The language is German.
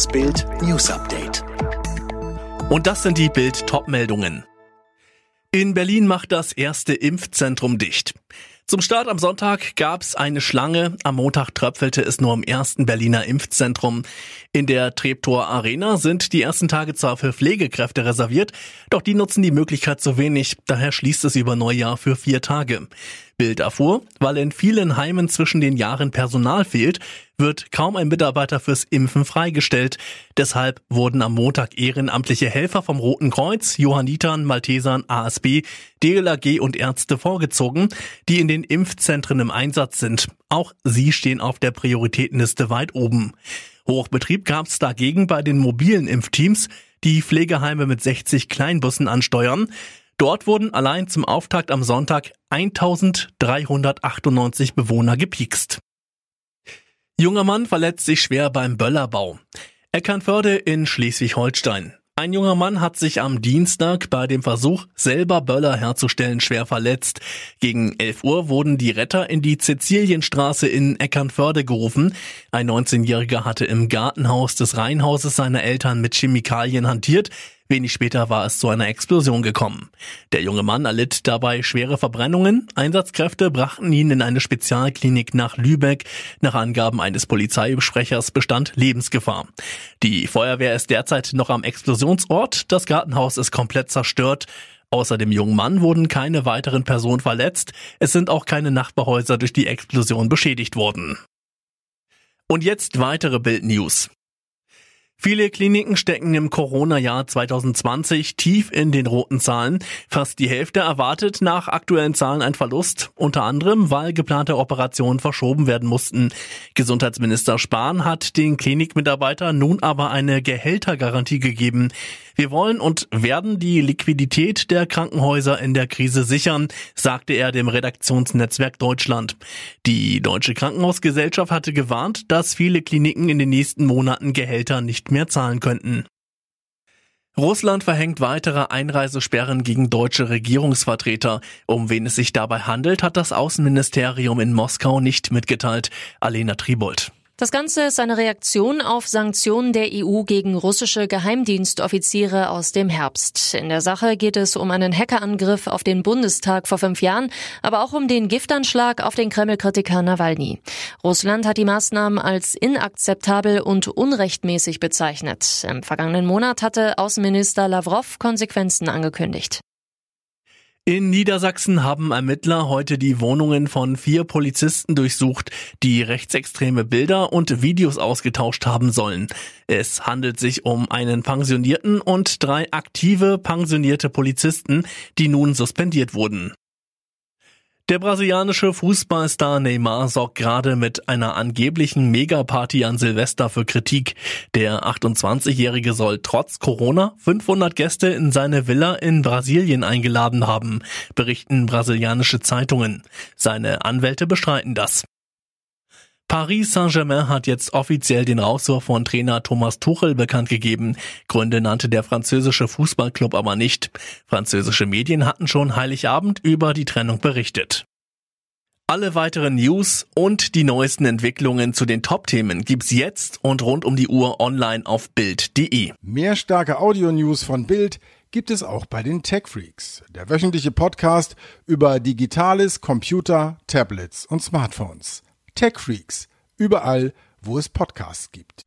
Das Bild News Update. Und das sind die Bild Topmeldungen. In Berlin macht das erste Impfzentrum dicht. Zum Start am Sonntag gab es eine Schlange. Am Montag tröpfelte es nur im ersten Berliner Impfzentrum. In der Treptower Arena sind die ersten Tage zwar für Pflegekräfte reserviert, doch die nutzen die Möglichkeit zu wenig. Daher schließt es über Neujahr für vier Tage. Bild erfuhr, weil in vielen Heimen zwischen den Jahren Personal fehlt, wird kaum ein Mitarbeiter fürs Impfen freigestellt. Deshalb wurden am Montag ehrenamtliche Helfer vom Roten Kreuz, Johannitern, Maltesern, ASB, DLAG und Ärzte vorgezogen, die in den Impfzentren im Einsatz sind. Auch sie stehen auf der Prioritätenliste weit oben. Hochbetrieb gab es dagegen bei den mobilen Impfteams, die Pflegeheime mit 60 Kleinbussen ansteuern. Dort wurden allein zum Auftakt am Sonntag 1398 Bewohner gepiekst. Junger Mann verletzt sich schwer beim Böllerbau. Eckernförde in Schleswig-Holstein. Ein junger Mann hat sich am Dienstag bei dem Versuch, selber Böller herzustellen, schwer verletzt. Gegen 11 Uhr wurden die Retter in die Cäcilienstraße in Eckernförde gerufen. Ein 19-Jähriger hatte im Gartenhaus des Reihenhauses seiner Eltern mit Chemikalien hantiert. Wenig später war es zu einer Explosion gekommen. Der junge Mann erlitt dabei schwere Verbrennungen. Einsatzkräfte brachten ihn in eine Spezialklinik nach Lübeck. Nach Angaben eines Polizeisprechers bestand Lebensgefahr. Die Feuerwehr ist derzeit noch am Explosionsort. Das Gartenhaus ist komplett zerstört. Außer dem jungen Mann wurden keine weiteren Personen verletzt. Es sind auch keine Nachbarhäuser durch die Explosion beschädigt worden. Und jetzt weitere Bildnews. Viele Kliniken stecken im Corona-Jahr 2020 tief in den roten Zahlen. Fast die Hälfte erwartet nach aktuellen Zahlen ein Verlust, unter anderem, weil geplante Operationen verschoben werden mussten. Gesundheitsminister Spahn hat den Klinikmitarbeitern nun aber eine Gehältergarantie gegeben. Wir wollen und werden die Liquidität der Krankenhäuser in der Krise sichern, sagte er dem Redaktionsnetzwerk Deutschland. Die Deutsche Krankenhausgesellschaft hatte gewarnt, dass viele Kliniken in den nächsten Monaten Gehälter mehr zahlen könnten. Russland verhängt weitere Einreisesperren gegen deutsche Regierungsvertreter. Um wen es sich dabei handelt, hat das Außenministerium in Moskau nicht mitgeteilt. Alena Tribold. Das Ganze ist eine Reaktion auf Sanktionen der EU gegen russische Geheimdienstoffiziere aus dem Herbst. In der Sache geht es um einen Hackerangriff auf den Bundestag vor fünf Jahren, aber auch um den Giftanschlag auf den Kreml-Kritiker Nawalny. Russland hat die Maßnahmen als inakzeptabel und unrechtmäßig bezeichnet. Im vergangenen Monat hatte Außenminister Lavrov Konsequenzen angekündigt. In Niedersachsen haben Ermittler heute die Wohnungen von vier Polizisten durchsucht, die rechtsextreme Bilder und Videos ausgetauscht haben sollen. Es handelt sich um einen pensionierten und drei aktive pensionierte Polizisten, die nun suspendiert wurden. Der brasilianische Fußballstar Neymar sorgt gerade mit einer angeblichen Megaparty an Silvester für Kritik. Der 28-Jährige soll trotz Corona 500 Gäste in seine Villa in Brasilien eingeladen haben, berichten brasilianische Zeitungen. Seine Anwälte bestreiten das. Paris Saint-Germain hat jetzt offiziell den Rauswurf von Trainer Thomas Tuchel bekannt gegeben. Gründe nannte der französische Fußballclub aber nicht. Französische Medien hatten schon Heiligabend über die Trennung berichtet. Alle weiteren News und die neuesten Entwicklungen zu den Top-Themen gibt's jetzt und rund um die Uhr online auf Bild.de. Mehr starke Audio-News von Bild gibt es auch bei den Tech Freaks, der wöchentliche Podcast über Digitales, Computer, Tablets und Smartphones. Tech Freaks, überall, wo es Podcasts gibt.